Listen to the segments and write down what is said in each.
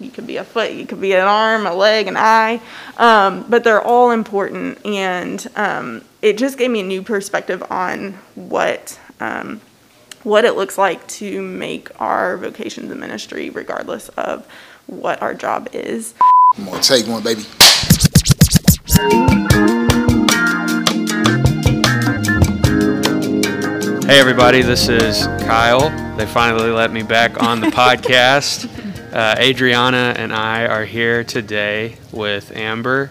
you could be a foot, you could be an arm, a leg, an eye, um, but they're all important. And um, it just gave me a new perspective on what um, what it looks like to make our vocations and ministry, regardless of what our job is. I'm gonna take one, baby. Hey, everybody, this is Kyle. They finally let me back on the podcast. Uh, Adriana and I are here today with Amber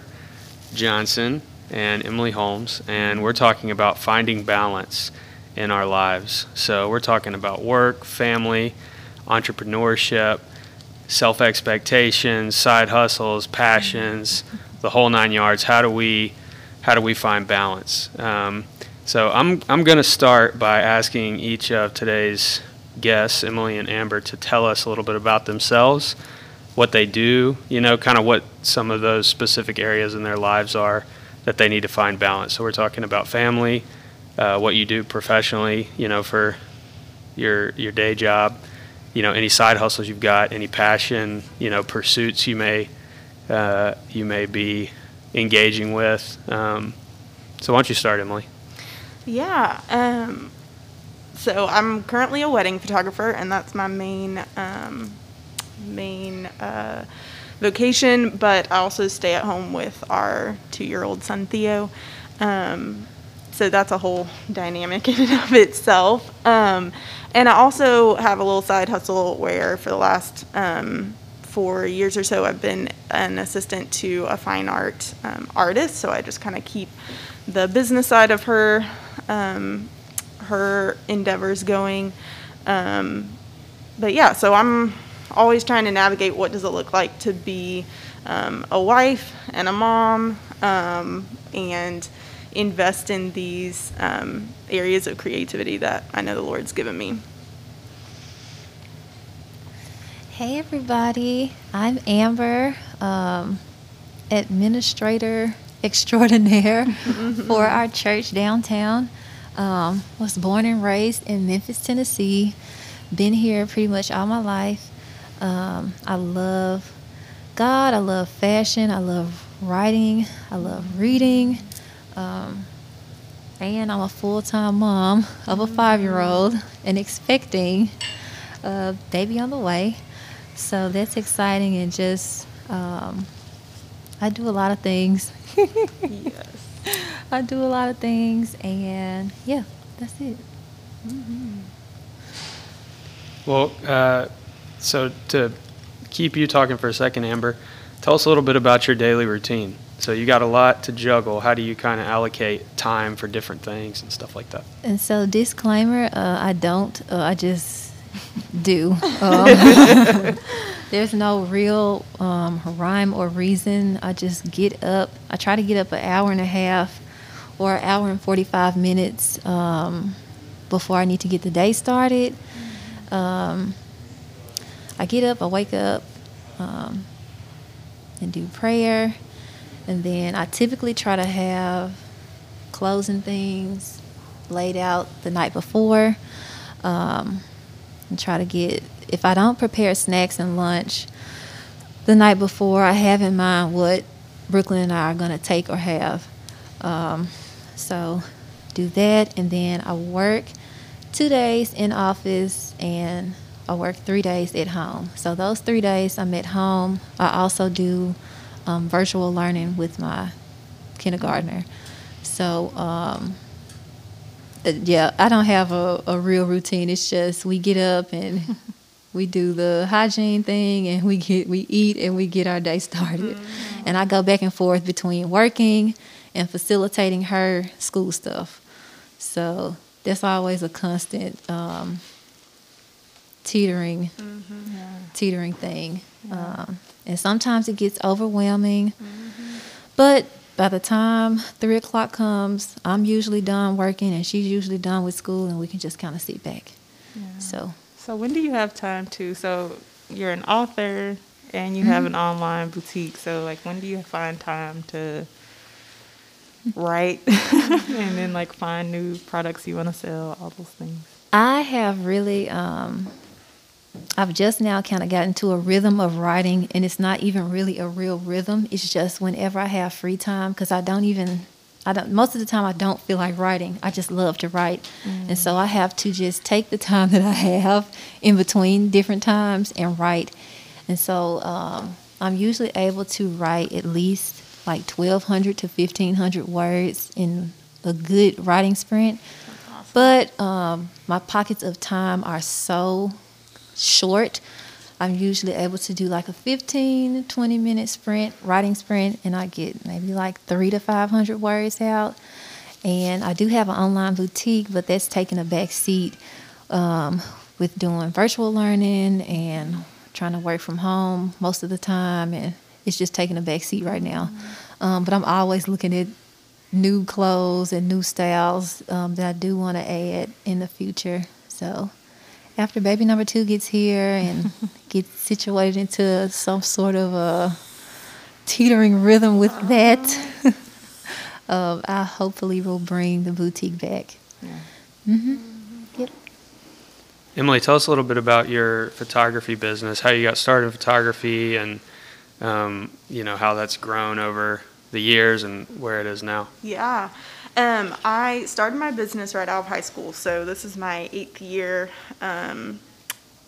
Johnson and Emily Holmes, and we're talking about finding balance in our lives. So, we're talking about work, family, entrepreneurship, self expectations, side hustles, passions, the whole nine yards. How do we how do we find balance? Um, so I'm I'm going to start by asking each of today's guests, Emily and Amber, to tell us a little bit about themselves, what they do, you know, kind of what some of those specific areas in their lives are that they need to find balance. So we're talking about family, uh, what you do professionally, you know, for your your day job, you know, any side hustles you've got, any passion, you know, pursuits you may uh, you may be engaging with. Um, so why don't you start, Emily? Yeah. Um, so I'm currently a wedding photographer, and that's my main um, main uh, vocation. But I also stay at home with our two-year-old son Theo. Um, so that's a whole dynamic in and of itself. Um, and I also have a little side hustle where for the last um, four years or so, I've been an assistant to a fine art um, artist. So I just kind of keep the business side of her um, her endeavors going. Um, but yeah, so I'm always trying to navigate what does it look like to be um, a wife and a mom um, and invest in these um, areas of creativity that I know the Lord's given me. Hey, everybody. I'm Amber, um, administrator extraordinaire for our church downtown. Um, was born and raised in Memphis, Tennessee. Been here pretty much all my life. Um, I love God. I love fashion. I love writing. I love reading. Um, and I'm a full time mom of a five year old and expecting a baby on the way. So that's exciting and just, um, I do a lot of things. yes. I do a lot of things, and yeah, that's it. Mm-hmm. Well, uh, so to keep you talking for a second, Amber, tell us a little bit about your daily routine. So you got a lot to juggle. How do you kind of allocate time for different things and stuff like that? And so, disclaimer: uh, I don't. Uh, I just do. Um, there's no real um, rhyme or reason. I just get up. I try to get up an hour and a half or an hour and 45 minutes um, before I need to get the day started. Um, I get up, I wake up, um, and do prayer. And then I typically try to have closing things laid out the night before. Um, and try to get, if I don't prepare snacks and lunch the night before, I have in mind what Brooklyn and I are going to take or have. Um, so do that, and then I work two days in office and I work three days at home. So those three days I'm at home. I also do um, virtual learning with my kindergartner. So um, uh, yeah, I don't have a, a real routine. It's just we get up and we do the hygiene thing and we get we eat and we get our day started. Mm-hmm. And I go back and forth between working and facilitating her school stuff. So that's always a constant um, teetering, mm-hmm. yeah. teetering thing. Yeah. Um, and sometimes it gets overwhelming, mm-hmm. but by the time three o'clock comes, I'm usually done working, and she's usually done with school, and we can just kind of sit back. Yeah. So. So when do you have time to? So you're an author, and you mm-hmm. have an online boutique. So like, when do you find time to? Right? and then like find new products you want to sell, all those things. I have really um, I've just now kind of gotten to a rhythm of writing, and it's not even really a real rhythm. It's just whenever I have free time, because I don't even, I don't. Most of the time, I don't feel like writing. I just love to write, and so I have to just take the time that I have in between different times and write. And so um, I'm usually able to write at least like 1,200 to 1,500 words in a good writing sprint. But um, my pockets of time are so short. I'm usually able to do like a 15, 20 minute sprint, writing sprint, and I get maybe like three to 500 words out. And I do have an online boutique, but that's taking a back seat um, with doing virtual learning and trying to work from home most of the time. And it's just taking a back seat right now. Um, but I'm always looking at new clothes and new styles um, that I do want to add in the future. So after baby number two gets here and gets situated into some sort of a teetering rhythm with that, um, I hopefully will bring the boutique back. hmm Yep. Emily, tell us a little bit about your photography business, how you got started in photography, and um, you know how that's grown over the years and where it is now. Yeah. Um, I started my business right out of high school, so this is my eighth year um,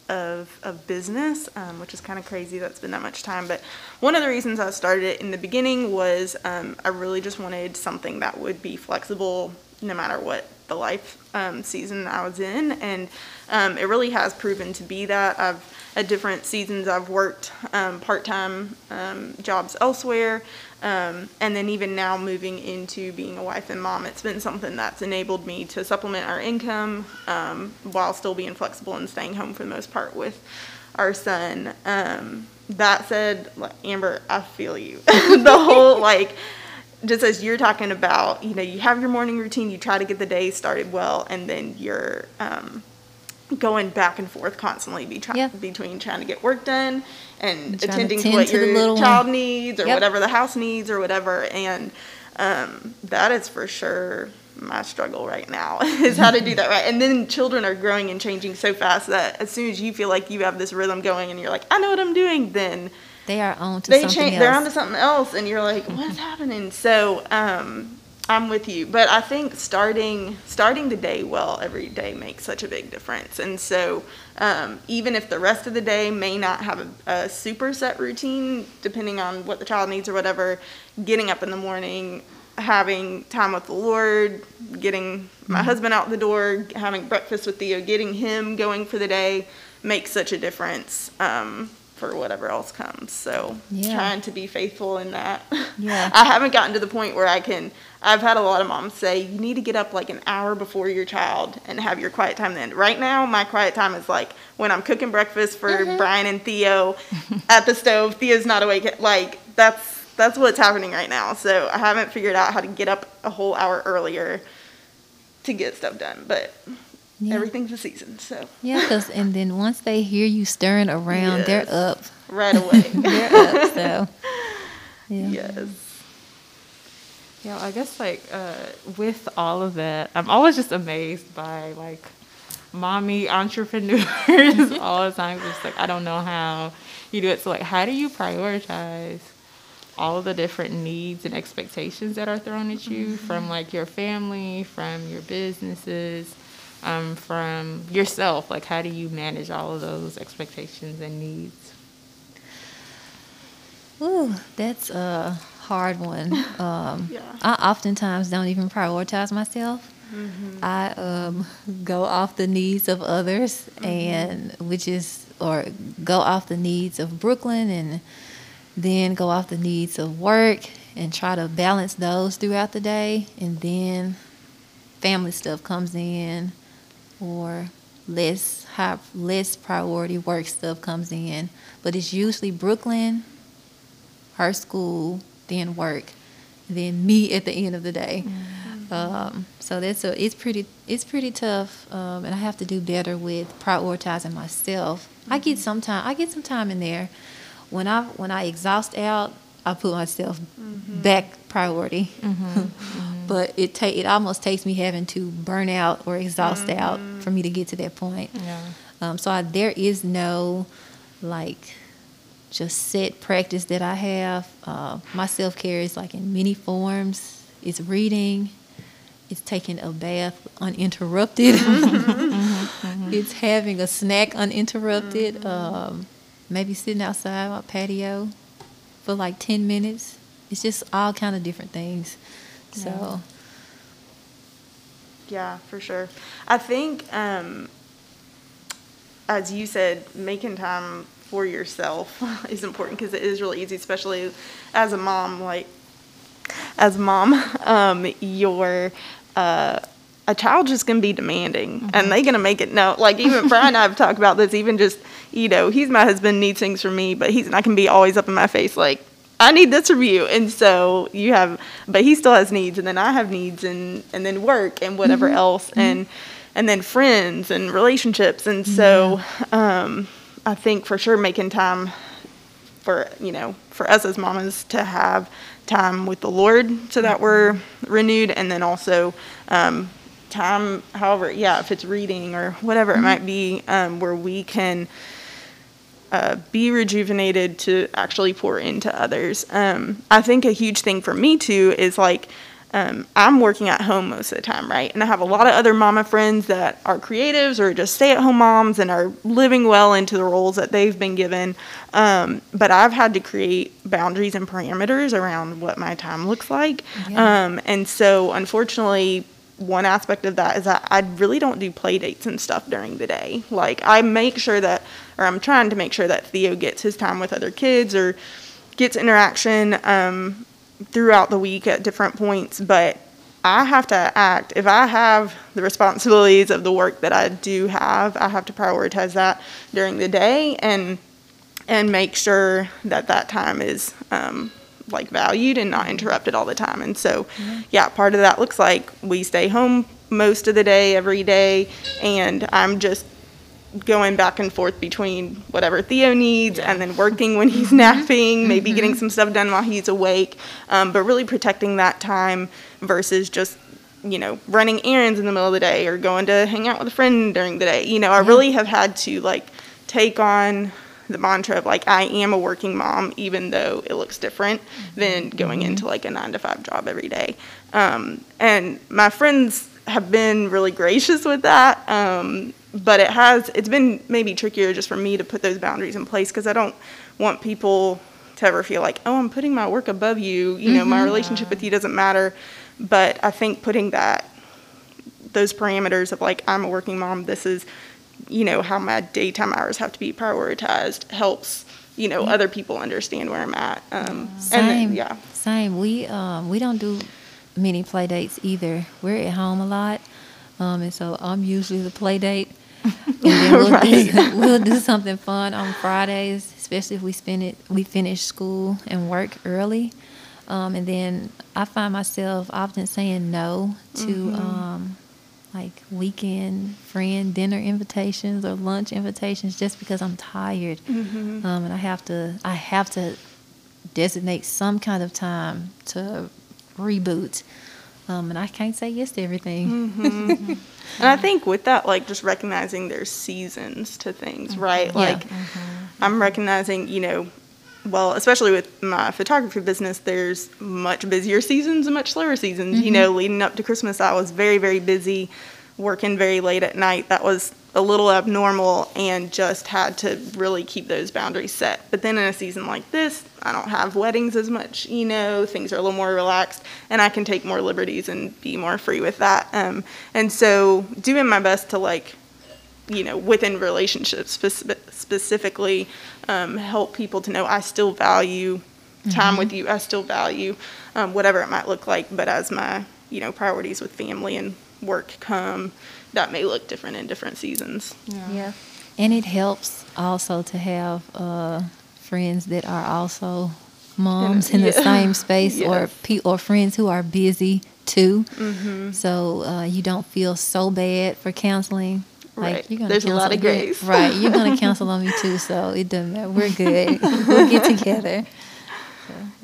of, of business, um, which is kind of crazy. That's been that much time. But one of the reasons I started it in the beginning was um, I really just wanted something that would be flexible no matter what the life um, season I was in, and um, it really has proven to be that. I've at different seasons I've worked um, part-time um, jobs elsewhere, um, and then even now moving into being a wife and mom, it's been something that's enabled me to supplement our income while still being flexible and staying home for the most part with our son. That said, Amber, I feel you. the whole like just as you're talking about, you know, you have your morning routine, you try to get the day started well, and then you're um, going back and forth constantly be try- Yeah. between trying to get work done and to attending to tend what to your little one. child needs or Yep. whatever the house needs or whatever. And um, that is for sure my struggle right now is how to do that right. And then children are growing and changing so fast that as soon as you feel like you have this rhythm going and you're like, I know what I'm doing, then They are on to they something change else. they're onto something else and you're like what's happening? So um i'm with you. But i think starting starting the day well every day makes such a big difference. And so um, even if the rest of the day may not have a, a super set routine depending on what the child needs or whatever getting up in the morning having time with the lord getting my husband out the door having breakfast with theo getting him going for the day makes such a difference. Um, for whatever else comes so Yeah. trying to be faithful in that. Yeah. I haven't gotten to the point where I can. I've had a lot of moms say you need to get up like an hour before your child and have your quiet time then. Right now, my quiet time is like when I'm cooking breakfast for Mm-hmm. Brian and Theo at the stove. Theo's not awake. Like that's that's what's happening right now. So I haven't figured out how to get up a whole hour earlier to get stuff done. But Yeah. everything's a season, so Yeah, because and then once they hear you stirring around, they're up. right away. They're up. So yeah. yes. Yeah, I guess like uh, with all of that, I'm always just amazed by like mommy entrepreneurs all the time. Just like I don't know how you do it. So like, how do you prioritize all of the different needs and expectations that are thrown at you from like your family, from your businesses, um, from yourself? Like, how do you manage all of those expectations and needs? Ooh, that's a hard one. Um, Yeah. I oftentimes don't even prioritize myself. I um, go off the needs of others, and which is or go off the needs of Brooklyn, and then go off the needs of work, and try to balance those throughout the day, and then family stuff comes in, or less high, less priority work stuff comes in. But it's usually Brooklyn, her school, then work, then me at the end of the day. Um, so that's a it's pretty it's pretty tough, um, and I have to do better with prioritizing myself. I get some time I get some time in there. When I when I exhaust out, I put myself mm-hmm. back priority. Mm-hmm. Mm-hmm. but it ta- it almost takes me having to burn out or exhaust out for me to get to that point. Yeah. Um, so I, there is no like just set practice that I have. Uh, my self care is like in many forms. It's reading. It's taking a bath uninterrupted. it's having a snack uninterrupted. Um, maybe sitting outside my patio for like ten minutes. It's just all kind of different things. So Yeah, for sure. I think, um, as you said, making time for yourself is important because it is really easy, especially as a mom. Like, as a mom, um, you're uh, a child just gonna be demanding, and they gonna make it know. Like even Brian and I have talked about this. Even just you know, he's my husband, needs things from me, but he's not gonna be always up in my face like. I need this from you, and so you have, but he still has needs, and then I have needs, and and then work and whatever else, and and then friends and relationships, and so um, I think for sure making time for you know for us as mamas to have time with the Lord so that we're renewed, and then also um, time, however, yeah, if it's reading or whatever it might be, um, where we can uh, be rejuvenated to actually pour into others. Um, I think a huge thing for me too is like um, I'm working at home most of the time, right? And I have a lot of other mama friends that are creatives or just stay at home moms and are living well into the roles that they've been given. Um, but I've had to create boundaries and parameters around what my time looks like. Yeah. Um, and so, unfortunately, one aspect of that is that I really don't do play dates and stuff during the day. Like I make sure that, or I'm trying to make sure that Theo gets his time with other kids or gets interaction um, throughout the week at different points. But I have to act. If I have the responsibilities of the work that I do have, I have to prioritize that during the day and and make sure that that time is um, like valued and not interrupted all the time. And so, mm-hmm. yeah, part of that looks like we stay home most of the day, every day, and I'm just going back and forth between whatever Theo needs and then working when he's mm-hmm. napping, maybe mm-hmm. getting some stuff done while he's awake, um, but really protecting that time versus just you know running errands in the middle of the day or going to hang out with a friend during the day. You know, I really have had to like take on the mantra of like I am a working mom, even though it looks different than going into like a nine to five job every day. Um, and my friends have been really gracious with that, um, but it has it's been maybe trickier just for me to put those boundaries in place because I don't want people to ever feel like oh I'm putting my work above you. You know, my relationship with you doesn't matter. But I think putting that those parameters of like I'm a working mom, this is you know how my daytime hours have to be prioritized helps you know other people understand where I'm at. Um, and Same. then, yeah, Same. We um we don't do many play dates either. We're at home a lot, um, and so I'm usually the play date. we'll, Right. do, we'll do something fun on Fridays, especially if we spend it we finish school and work early. Um, and then I find myself often saying no to um, like weekend friend dinner invitations or lunch invitations just because I'm tired, um, and I have to I have to designate some kind of time to reboot. Um, and I can't say yes to everything. and I think with that, like just recognizing there's seasons to things, right? Mm-hmm. Yeah. Like I'm recognizing, you know, well, especially with my photography business, there's much busier seasons and much slower seasons. You Mm-hmm. know, leading up to Christmas, I was very, very busy, working very late at night. That was a little abnormal and just had to really keep those boundaries set. But then in a season like this, I don't have weddings as much, you know, things are a little more relaxed and I can take more liberties and be more free with that. Um, and so doing my best to like you know, within relationships speci- specifically, um, help people to know I still value time with you. I still value um, whatever it might look like. But as my, you know, priorities with family and work come, that may look different in different seasons. Yeah. And it helps also to have uh, friends that are also moms in the yeah. same space or pe- or friends who are busy too. Mm-hmm. So uh, you don't feel so bad for counseling. Right. you're gonna There's a lot of you're- grace. Right. You're going to cancel on me too, so it doesn't matter. We're good. we'll get together.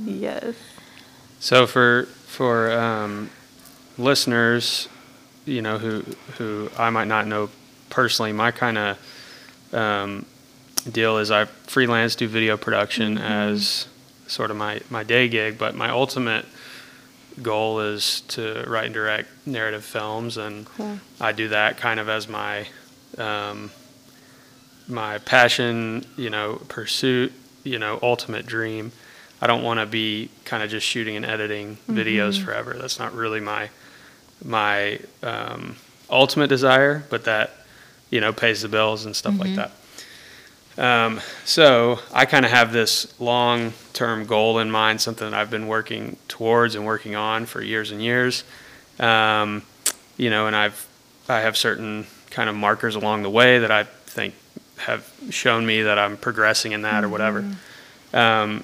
Yes. So for for um, listeners, you know who who I might not know personally, my kind of um, deal is I freelance do video production as sort of my, my day gig, but my ultimate goal is to write and direct narrative films, and Cool. I do that kind of as my um, my passion, you know, pursuit, you know, ultimate dream. I don't want to be kind of just shooting and editing videos forever. That's not really my my um, ultimate desire, but that you know pays the bills and stuff like that. Um, so I kind of have this long term goal in mind, something that I've been working towards and working on for years and years. Um, you know, and I've I have certain kind of markers along the way that I think have shown me that I'm progressing in that or whatever. Um,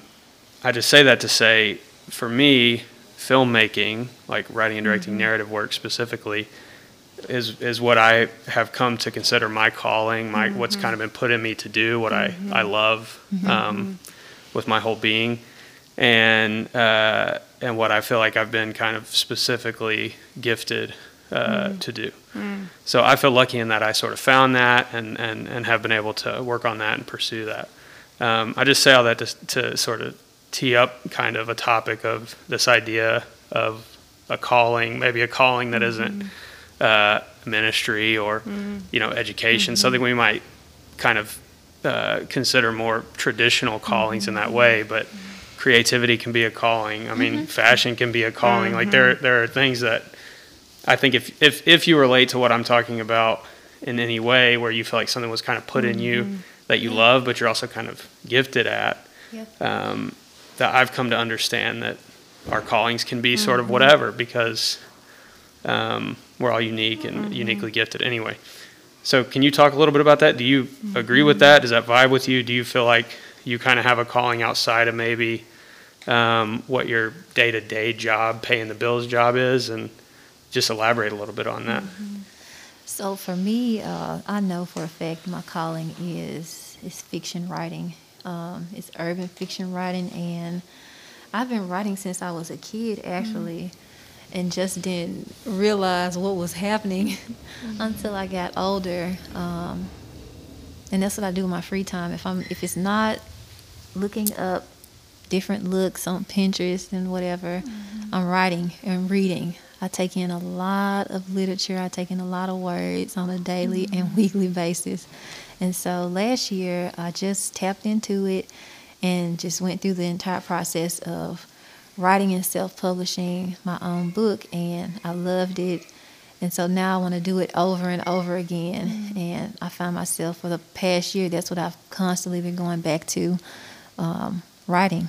I just say that to say, for me, filmmaking, like writing and directing narrative work specifically, is is what I have come to consider my calling, my what's kind of been put in me to do, what I I love um, with my whole being, and uh, and what I feel like I've been kind of specifically gifted uh, to do. So I feel lucky in that I sort of found that and and and have been able to work on that and pursue that. Um, I just say all that to, to sort of tee up kind of a topic of this idea of a calling, maybe a calling that isn't uh, ministry or you know education, something we might kind of uh, consider more traditional callings in that way, but creativity can be a calling. I mean, fashion can be a calling. Like there there are things that I think if if if you relate to what I'm talking about in any way, where you feel like something was kind of put in you that you love, but you're also kind of gifted at, Yep. um, that I've come to understand that our callings can be sort of whatever because um, we're all unique and uniquely gifted anyway. So, can you talk a little bit about that? Do you agree with that? Does that vibe with you? Do you feel like you kind of have a calling outside of maybe um, what your day to day job, paying the bills job is? And just elaborate a little bit on that. So for me, uh, I know for a fact my calling is is fiction writing. Um, it's urban fiction writing, and I've been writing since I was a kid, actually, and just didn't realize what was happening until I got older. Um, and that's what I do in my free time. If I'm if it's not looking up different looks on Pinterest and whatever, I'm writing and reading. I take in a lot of literature. I take in a lot of words on a daily and weekly basis. And so last year, I just tapped into it and just went through the entire process of writing and self publishing my own book. And I loved it. And so now I want to do it over and over again. And I find myself for the past year, that's what I've constantly been going back to um, writing.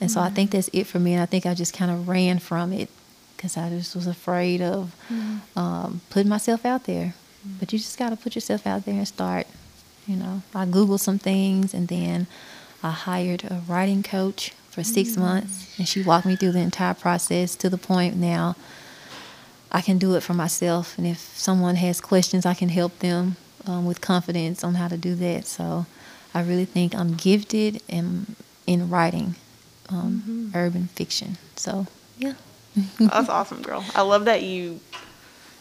And so I think that's it for me. And I think I just kind of ran from it because I just was afraid of um, putting myself out there. But you just got to put yourself out there and start. You know, I Googled some things and then I hired a writing coach for six months and she walked me through the entire process to the point now I can do it for myself. And if someone has questions, I can help them um, with confidence on how to do that. So I really think I'm gifted in, in writing um, urban fiction. So, yeah. That's awesome, girl. I love that you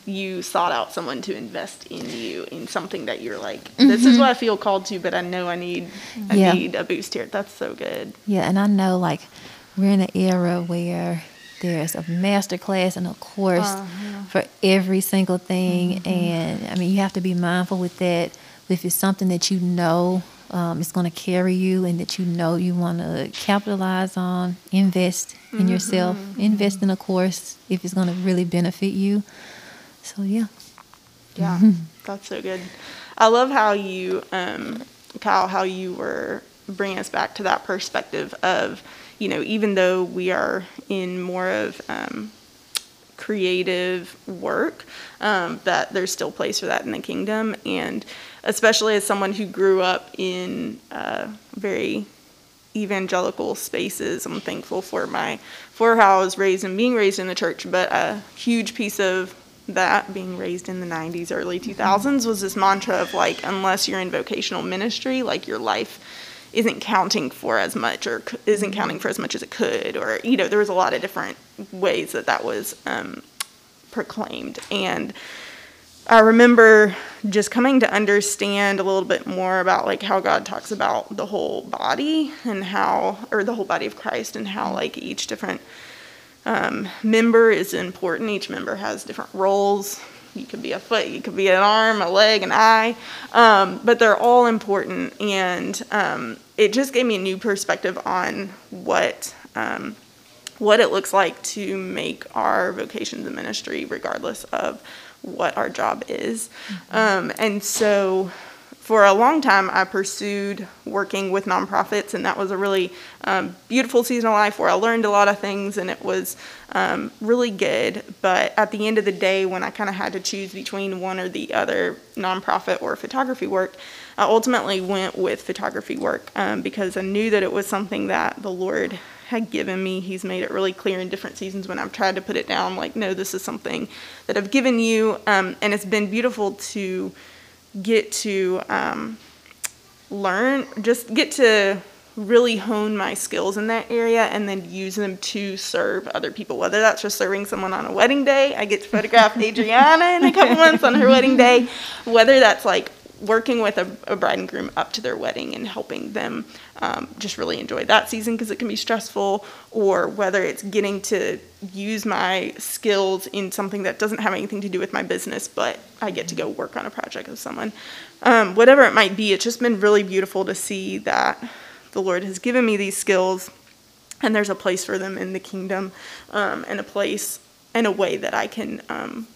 you sought out someone to invest in you in something that you're like, this is mm-hmm. what I feel called to, but I know I need I Yeah. need a boost here. That's so good. Yeah, and I know like we're in an era where there's a master class and a course uh-huh. for every single thing, mm-hmm. and I mean you have to be mindful with that. If it's something that you know um, is going to carry you and that you know you want to capitalize on, invest in yourself, mm-hmm. invest in a course if it's going to really benefit you. So yeah. Yeah, that's so good. I love how you, um, Kyle, how you were bringing us back to that perspective of, you know, even though we are in more of um, creative work, um, that there's still place for that in the kingdom. And especially as someone who grew up in uh, very evangelical spaces. I'm thankful for my for how I was raised and being raised in the church, but a huge piece of that being raised in the 90s early 2000s was this mantra of like unless you're in vocational ministry like your life isn't counting for as much or isn't counting for as much as it could or you know there was a lot of different ways that that was um, proclaimed. And I remember just coming to understand a little bit more about like how God talks about the whole body and how, or the whole body of Christ and how like each different um, member is important. Each member has different roles. You could be a foot, you could be an arm, a leg, an eye, um, but they're all important. And um, it just gave me a new perspective on what um, what it looks like to make our vocations and ministry, regardless of what our job is. Um, and so for a long time, I pursued working with nonprofits, and that was a really um, beautiful season of life where I learned a lot of things, and it was um, really good. But at the end of the day, when I kind of had to choose between one or the other, nonprofit or photography work, I ultimately went with photography work um, because I knew that it was something that the Lord had given me. He's made it really clear in different seasons when I've tried to put it down, like, no, this is something that I've given you. Um, and it's been beautiful to get to um, learn, just get to really hone my skills in that area and then use them to serve other people. Whether that's just serving someone on a wedding day, I get to photograph Adriana in a couple months on her wedding day. Whether that's like working with a, a, bride and groom up to their wedding and helping them um, just really enjoy that season because it can be stressful, or whether it's getting to use my skills in something that doesn't have anything to do with my business, but I get to go work on a project with someone. Um, whatever it might be, it's just been really beautiful to see that the Lord has given me these skills and there's a place for them in the kingdom um, and a place and a way that I can um,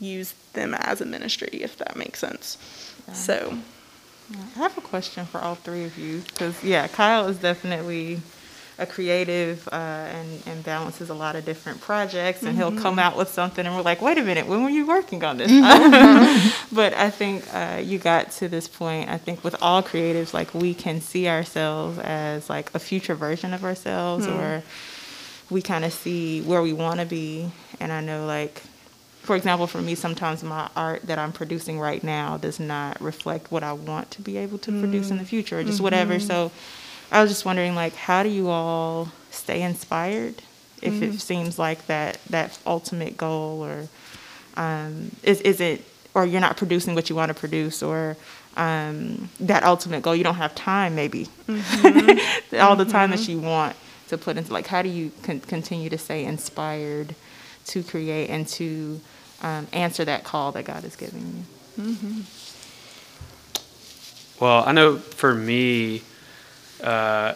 use them as a ministry, if that makes sense. So, I have a question for all three of you because yeah, Kyle is definitely a creative uh, and and balances a lot of different projects, and he'll come out with something, and we're like, wait a minute, when were you working on this? but I think uh, you got to this point. I think with all creatives, like we can see ourselves as like a future version of ourselves, or we kind of see where we want to be. And I know like for example, for me, sometimes my art that I'm producing right now does not reflect what I want to be able to produce in the mm. future, or just mm-hmm. whatever. So, I was just wondering, like, how do you all stay inspired if it mm. seems like that that ultimate goal, or um, is is it, or you're not producing what you want to produce, or um, that ultimate goal, you don't have time, maybe mm-hmm. all the time that mm-hmm. you want to put into, like, how do you con- continue to stay inspired? To create and to um, answer that call that God is giving you. Well, I know for me, uh,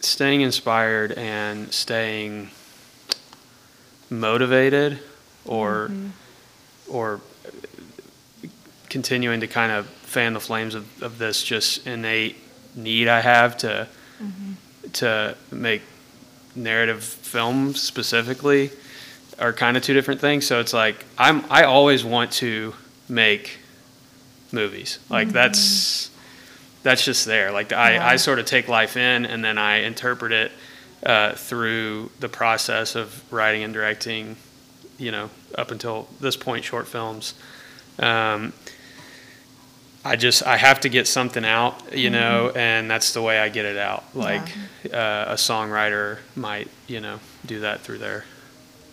staying inspired and staying motivated, or or continuing to kind of fan the flames of, of this just innate need I have to to make narrative film specifically are kind of two different things. So it's like I'm I always want to make movies. Like that's that's just there. Like I, I sort of take life in and then I interpret it uh, through the process of writing and directing. You know, up until this point, short films. Um, I just I have to get something out, you know, and that's the way I get it out. Like uh, a songwriter might, you know, do that through their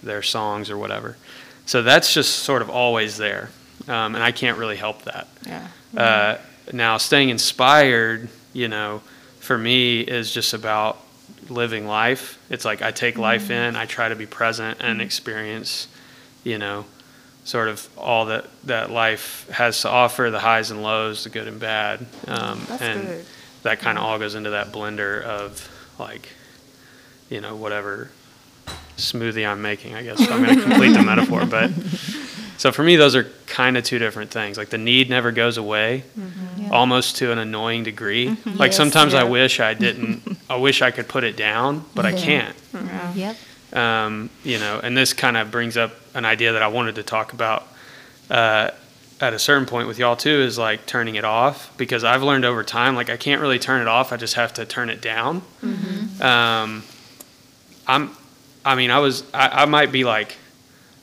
their songs or whatever. So that's just sort of always there, um, and I can't really help that. Yeah. Uh, now, staying inspired, you know, for me is just about living life. It's like I take life in, I try to be present and experience, you know, sort of all that that life has to offer, the highs and lows, the good and bad, um, That's and good. that kind of all goes into that blender of like, you know, whatever smoothie I'm making. I guess I'm going to complete the metaphor, but so for me, those are kind of two different things. Like the need never goes away, mm-hmm. Yeah. almost to an annoying degree. Mm-hmm. Like Yes, sometimes I wish I didn't. I wish I could put it down, but I can't. Yeah. Yep. Um, you know, and this kind of brings up an idea that I wanted to talk about uh, at a certain point with y'all too. Is like turning it off because I've learned over time, like I can't really turn it off. I just have to turn it down. Um, I'm, I mean, I was, I, I might be like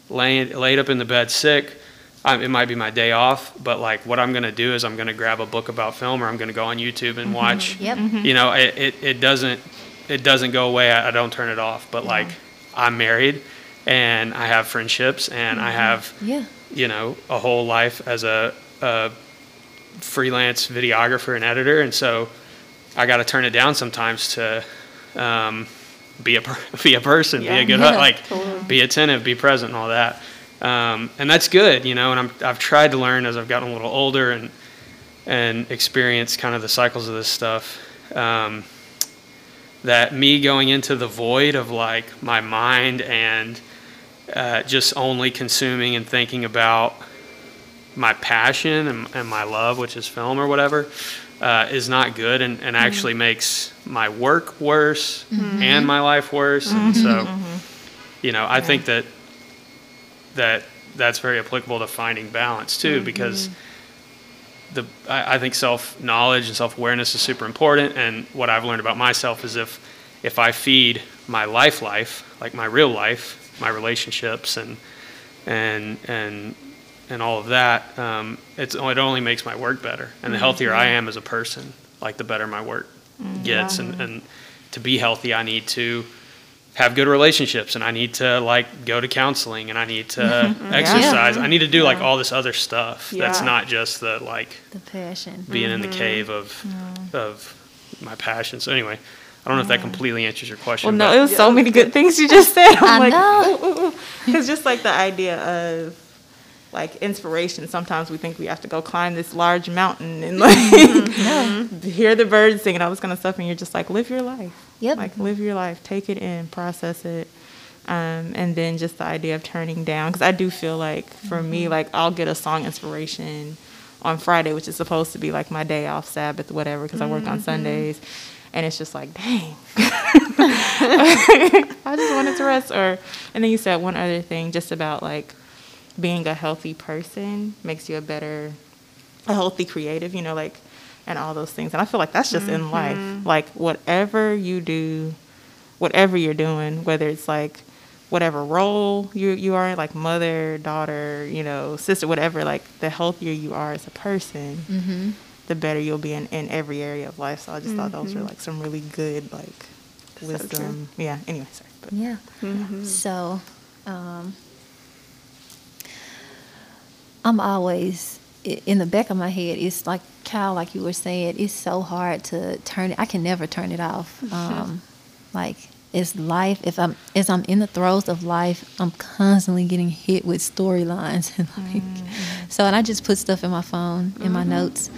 laying laid up in the bed sick. I, it might be my day off, but like what I'm gonna do is I'm gonna grab a book about film or I'm gonna go on YouTube and watch. Yep. You know, it, it, it doesn't it doesn't go away. I, I don't turn it off. But like I'm married and I have friendships and I have Yeah. you know, a whole life as a, a freelance videographer and editor, and so I got to turn it down sometimes to um, be a be a person, be a good Yeah, like totally. be attentive, be present, and all that. Um, and that's good, you know. And I'm I've tried to learn as I've gotten a little older and and experience kind of the cycles of this stuff. Um, that me going into the void of like my mind and uh, just only consuming and thinking about my passion and, and my love, which is film or whatever, uh, is not good and, and mm-hmm. actually makes my work worse mm-hmm. and my life worse. And mm-hmm. so, you know, I think that that that's very applicable to finding balance too, because the I, I think self knowledge and self awareness is super important. And what I've learned about myself is if if I feed my life life, like my real life, my relationships and and and and all of that, um, it's it only makes my work better. And the healthier I am as a person, like the better my work gets. And, and to be healthy, I need to have good relationships and I need to like go to counseling and I need to exercise. I need to do like all this other stuff that's not just the like The passion. being in the mm-hmm. cave of of my passion. So anyway, I don't know if that completely answers your question. Well, no, it was so many good things you just said. I'm I like, know. It's just like the idea of like inspiration. Sometimes we think we have to go climb this large mountain and like mm-hmm. hear the birds singing and all this kind of stuff, and you're just like, live your life. Yep. Like live your life, take it in, process it. Um, and then just the idea of turning down, because I do feel like for me, mm-hmm. like I'll get a song inspiration on Friday, which is supposed to be like my day off, Sabbath, whatever, because I work on mm-hmm. Sundays, and it's just like, dang, I just wanted to rest. Or, and then you said one other thing, just about like being a healthy person makes you a better, a healthy creative. You know, like, and all those things. And I feel like that's just in life. Like whatever you do, whatever you're doing, whether it's like whatever role you you are in, like mother, daughter, you know, sister, whatever. Like the healthier you are as a person, Mm-hmm. the better you'll be in, in every area of life. So I just thought those were like some really good like true. wisdom. yeah. Anyway, sorry. But Yeah. Mm-hmm. So, um, I'm always in the back of my head. It's like Kyle, like you were saying, it's so hard to turn it. I can never turn it off. Um, like it's life. If I'm as I'm in the throes of life, I'm constantly getting hit with storylines and like. So, and I just put stuff in my phone in my notes,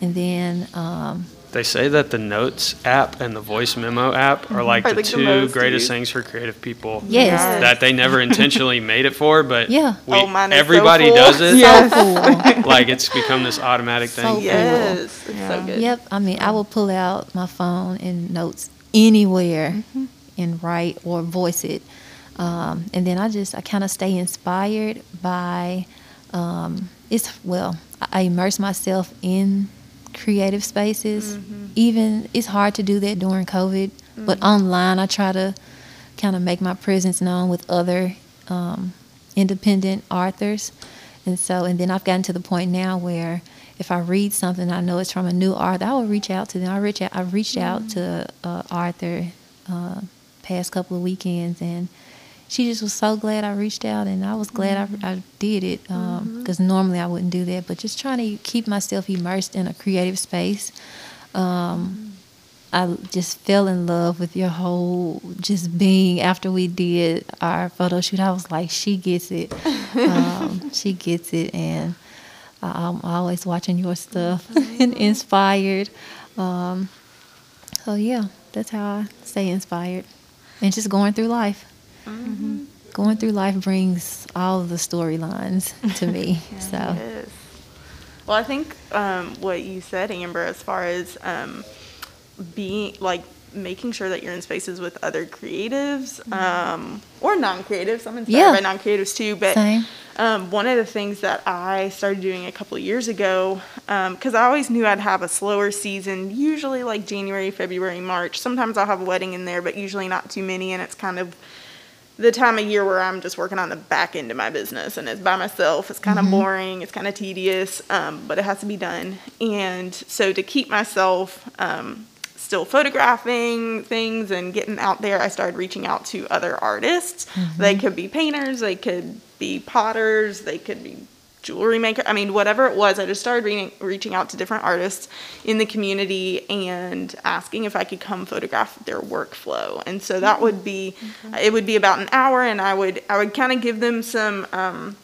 and then um, They say that the Notes app and the Voice Memo app are like Are the the two most greatest used. things for creative people. yes, That they never intentionally made it for, but Yeah. we, Oh, mine is so everybody does it. so cool. Like it's become this automatic So thing. cool. Yes, it's so good. Yep. I mean, I will pull out my phone and notes anywhere Mm-hmm. and write or voice it. Um, and then I just, I kind of stay inspired by, um, it's, well, I I immerse myself in creative spaces. Mm-hmm. Even, it's hard to do that during COVID, but online I try to kind of make my presence known with other um, independent authors. And so, and then I've gotten to the point now where if I read something I know it's from a new author, I will reach out to them. I reach out. I've reached out to uh, Arthur uh, past couple of weekends, and she just was so glad I reached out, and I was glad I, I did it because normally I wouldn't do that. But just trying to keep myself immersed in a creative space. Um, I just fell in love with your whole just being after we did our photo shoot. I was like, she gets it. um, she gets it. And I'm always watching your stuff and inspired. Um, so, yeah, that's how I stay inspired. And just going through life. Going through life brings all of the storylines to me. So, Yes. Well, I think um, what you said, Amber, as far as um, being like making sure that you're in spaces with other creatives um, or non-creatives. I'm inspired Yeah. by non-creatives too, but um, one of the things that I started doing a couple of years ago, because I always knew I'd have a slower season, usually like January, February, March. Sometimes I'll have a wedding in there, but usually not too many, and it's kind of the time of year where I'm just working on the back end of my business and it's by myself. It's kind of boring, it's kind of tedious, um, but it has to be done. And so to keep myself um, still photographing things and getting out there, I started reaching out to other artists. They could be painters, they could be potters, they could be jewelry maker. I mean, whatever it was, I just started reading, reaching out to different artists in the community and asking if I could come photograph their workflow. And so that would be, it would be about an hour, and I would I would kind of give them some um,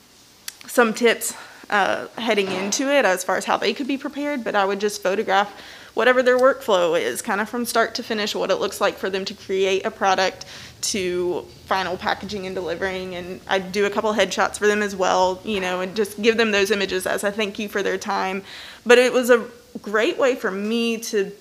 some tips uh, heading into it as far as how they could be prepared. But I would just photograph whatever their workflow is, kind of from start to finish, what it looks like for them to create a product to final packaging and delivering. And I do a couple headshots for them as well, you know, and just give them those images as a thank you for their time. But it was a great way for me to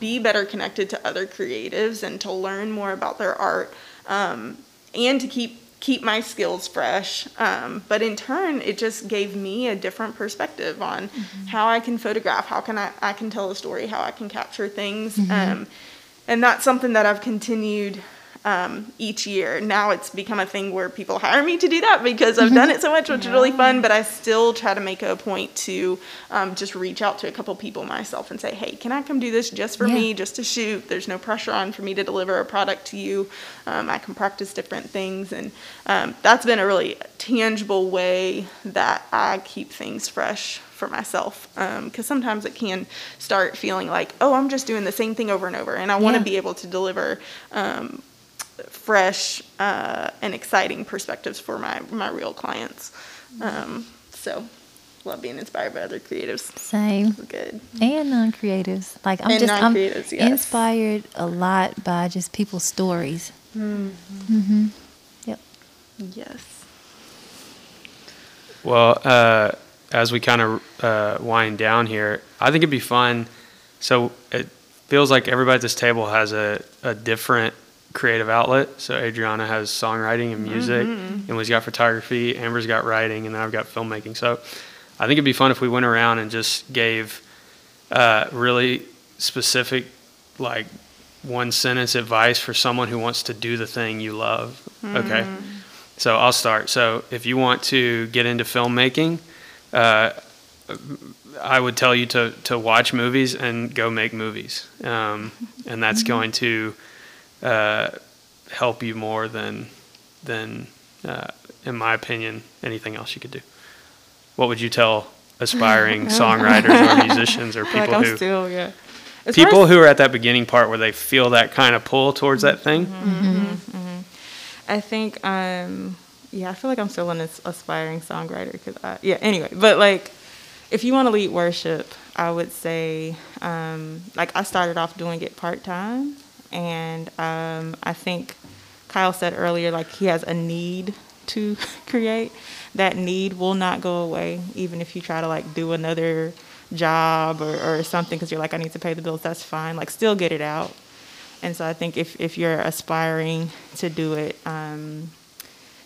be better connected to other creatives and to learn more about their art um, and to keep keep my skills fresh. Um, but in turn, it just gave me a different perspective on mm-hmm. how I can photograph, how can I, I can tell a story, how I can capture things. Mm-hmm. Um, and that's something that I've continued um, each year. Now it's become a thing where people hire me to do that because I've done it so much, which yeah. is really fun. But I still try to make a point to um, just reach out to a couple people myself and say, hey, can I come do this just for yeah. me, just to shoot? There's no pressure on for me to deliver a product to you. Um, I can practice different things. And um, that's been a really tangible way that I keep things fresh for myself because um, sometimes it can start feeling like oh i'm just doing the same thing over and over and i want to be able to deliver um, fresh uh, and exciting perspectives for my my real clients. Um, so love being inspired by other creatives. Same. Good. And non-creatives. Like I'm and just I'm yes. inspired a lot by just people's stories. Mm-hmm. Mm-hmm. Yep. Yes. Well, uh, as we kind of uh, wind down here, I think it'd be fun. So it feels like everybody at this table has a, a different creative outlet. So Adriana has songwriting and music, mm-hmm. and we've got photography. Amber's got writing, and then I've got filmmaking. So I think it'd be fun if we went around and just gave uh, really specific, like one sentence advice for someone who wants to do the thing you love. Mm-hmm. Okay. So I'll start. So if you want to get into filmmaking, uh, I would tell you to, to watch movies and go make movies. Um, and that's mm-hmm. going to uh, help you more than than uh, in my opinion anything else you could do. What would you tell aspiring songwriters or musicians or people like who still, yeah. people who are at that beginning part where they feel that kind of pull towards that thing? Mm-hmm, mm-hmm. Mm-hmm. I think um, yeah, I feel like I'm still an aspiring songwriter because yeah. Anyway, but like if you want to lead worship, I would say um, like I started off doing it part time and um, I think Kyle said earlier, like he has a need to create. That need will not go away, even if you try to like do another job or, or something because you're like, I need to pay the bills. That's fine. Like, still get it out. And so I think if, if you're aspiring to do it, um,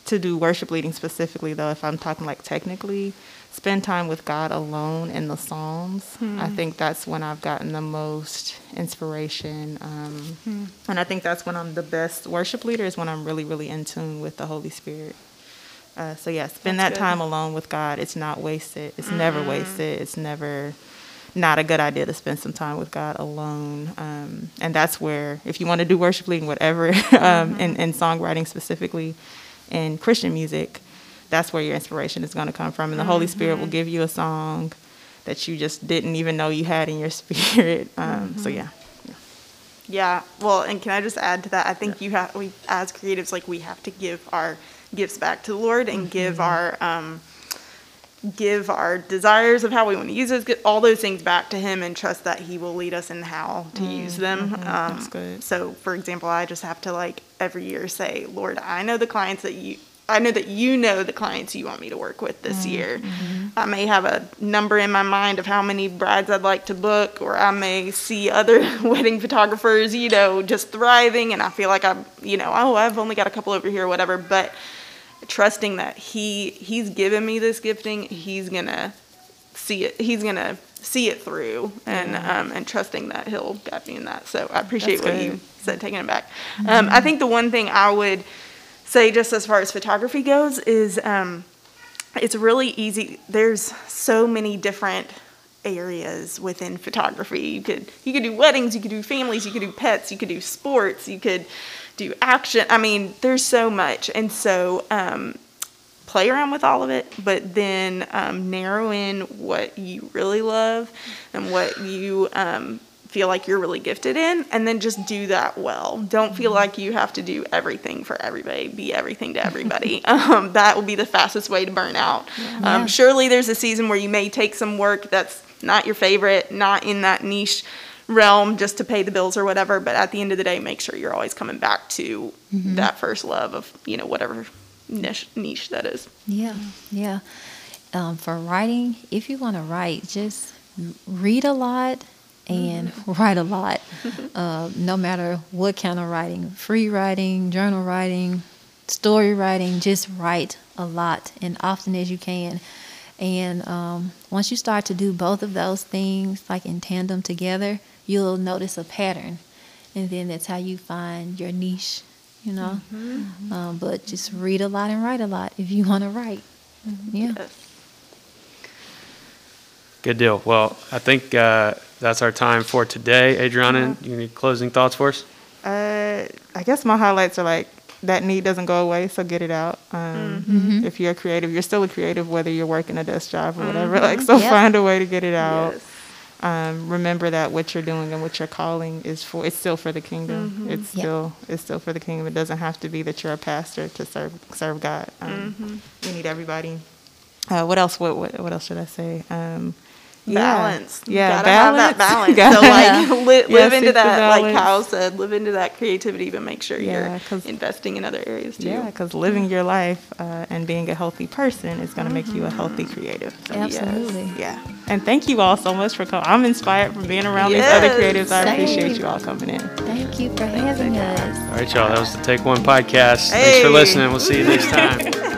to do worship leading specifically, though, if I'm talking like technically, spend time with God alone in the Psalms. Hmm. I think that's when I've gotten the most inspiration. Um, hmm. And I think that's when I'm the best worship leader, is when I'm really, really in tune with the Holy Spirit. Uh, so, yeah, spend that's that good. time alone with God. It's not wasted, it's mm-hmm. never wasted, it's never not a good idea to spend some time with God alone. Um, and that's where, if you want to do worship leading, whatever, um, mm-hmm. in, in songwriting specifically, and Christian music, that's where your inspiration is going to come from. And the mm-hmm. Holy Spirit will mm-hmm. give you a song that you just didn't even know you had in your spirit. Um, mm-hmm. So yeah. Yeah. Well, and can I just add to that? I think yeah. you have we as creatives like we have to give our gifts back to the Lord and mm-hmm. give our um, give our desires of how we want to use those, get all those things back to Him, and trust that He will lead us in how to mm-hmm. use them. Um, That's good. So, for example, I just have to like every year say, Lord, I know the clients that you I know that you know the clients you want me to work with this mm-hmm. year. I may have a number in my mind of how many brides I'd like to book, or I may see other wedding photographers, you know, just thriving, and I feel like I'm, you know, oh, I've only got a couple over here, or whatever. But trusting that he he's given me this gifting, he's gonna see it. He's gonna see it through, and um, and trusting that he'll guide me in that. So I appreciate That's what good. you said, taking it back. Mm-hmm. Um, I think the one thing I would say just as far as photography goes is um, it's really easy there's so many different areas within photography. You could you could do weddings you could do families you could do pets you could do sports you could do action i mean there's so much. And so um, play around with all of it, but then um, narrow in what you really love and what you um, feel like you're really gifted in, and then just do that well. Don't feel like you have to do everything for everybody, be everything to everybody. um, that will be the fastest way to burn out. Yeah. Um, surely there's a season where you may take some work that's not your favorite, not in that niche realm just to pay the bills or whatever but at the end of the day make sure you're always coming back to that first love of you know whatever niche niche that is Yeah, yeah. Um, for writing, if you want to write, just read a lot and write a lot. uh, no matter what kind of writing free writing, journal writing, story writing, just write a lot and often as you can. And um, once you start to do both of those things, like in tandem together, you'll notice a pattern. And then that's how you find your niche, you know? Um, but just read a lot and write a lot if you want to write. Yeah. Yes. Good deal. Well, I think uh, that's our time for today. Adriana, you need closing thoughts for us? Uh, I guess my highlights are like that need doesn't go away, so get it out. Um, If you're a creative, you're still a creative, whether you're working a desk job or whatever. Like, so Yep. find a way to get it out. Yes. Um, remember that what you're doing and what you're calling is for. It's still for the kingdom. It's Yep. still it's still for the kingdom. It doesn't have to be that you're a pastor to serve serve God. Um, We need everybody. Uh, what else? What, what what else should I say? Um, yeah. Balance. You Yeah, gotta have that balance. So like li- Yeah, live into that, like. Kyle said, live into that creativity, but make sure Yeah, you're investing in other areas too. Yeah, because living your life uh, and being a healthy person is going to make you a healthy creative. So, yes. Absolutely. Yeah. And thank you all so much for coming. I'm inspired from being around these other Yes, creatives. I same. appreciate you all coming in. Thank you for having us. All right, y'all. That was the Take One podcast. Thanks for listening. We'll see you next time.